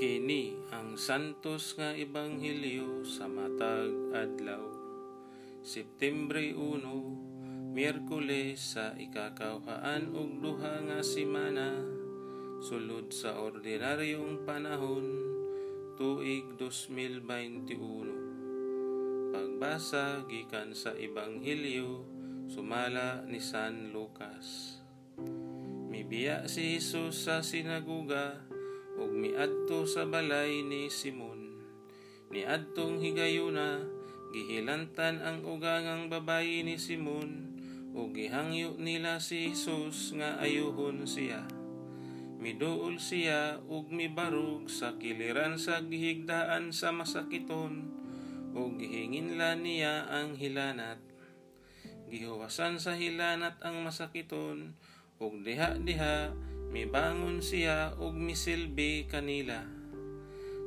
Kini ang santos nga ebanghelyo sa matag adlaw. Septembre 1, Miyerkules sa ikakauhaan ug duha nga semana sulod sa ordinaryong panahon tuig 2021. Pagbasa gikan sa ebanghelyo sumala ni San Lucas. Mibiya si Jesus sa sinaguga ug miadto sa balay ni Simon. Niadtong higayuna, gihilantan ang ugangang babayi ni Simon ug gihangyo nila si Jesus nga ayuhon siya. Miduol siya ug mibarug sa kiliran sa gihigdaan sa masakiton ug gihinginla niya ang hilanat. Gihuwasan sa hilanat ang masakiton ug diha-diha mibangon siya ug misilbi kanila.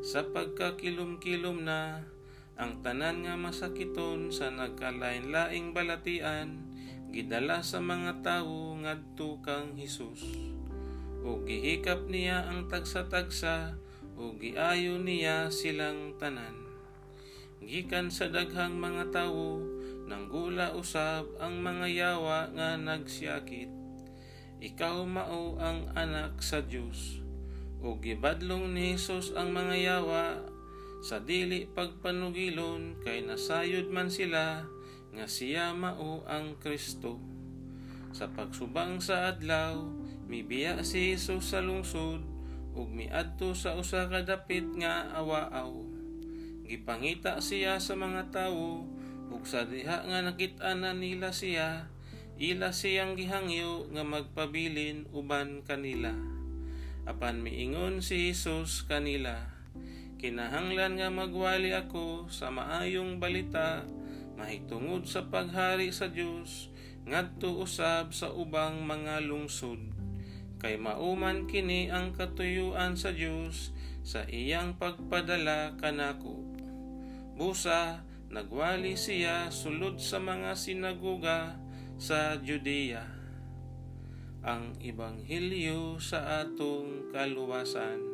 Sa pagkakilom-kilom na, ang tanan nga masakiton sa nagkalain-laing balatian, gidala sa mga tawo ngadto kang Hesus. Ug gihikap niya ang tagsa-tagsa, ug giayo niya silang tanan. Gikan sa daghang mga tawo, nanggula usab ang mga yawa nga nagsiyakit ikaw mao ang anak sa Dios. O gibadlong ni Jesus ang mga yawa sa dili pagpanugilon kay nasayod man sila nga siya mao ang Kristo. Sa pagsubang sa adlaw, mibiya si Jesus sa lungsod ug miadto sa usa ka dapit nga awaaw. Gipangita siya sa mga tawo ug sa diha nga nakit-an nila siya ila siyang gihangyo nga magpabilin uban kanila. Apan miingon si Jesus kanila, kinahanglan nga magwali ako sa maayong balita mahitungod sa paghari sa Dios ngadto usab sa ubang mga lungsod kay mauman kini ang katuyuan sa Dios sa iyang pagpadala kanako. Busa nagwali siya sulod sa mga sinagoga sa Judea ang Ebanghelyo sa atong kaluwasan.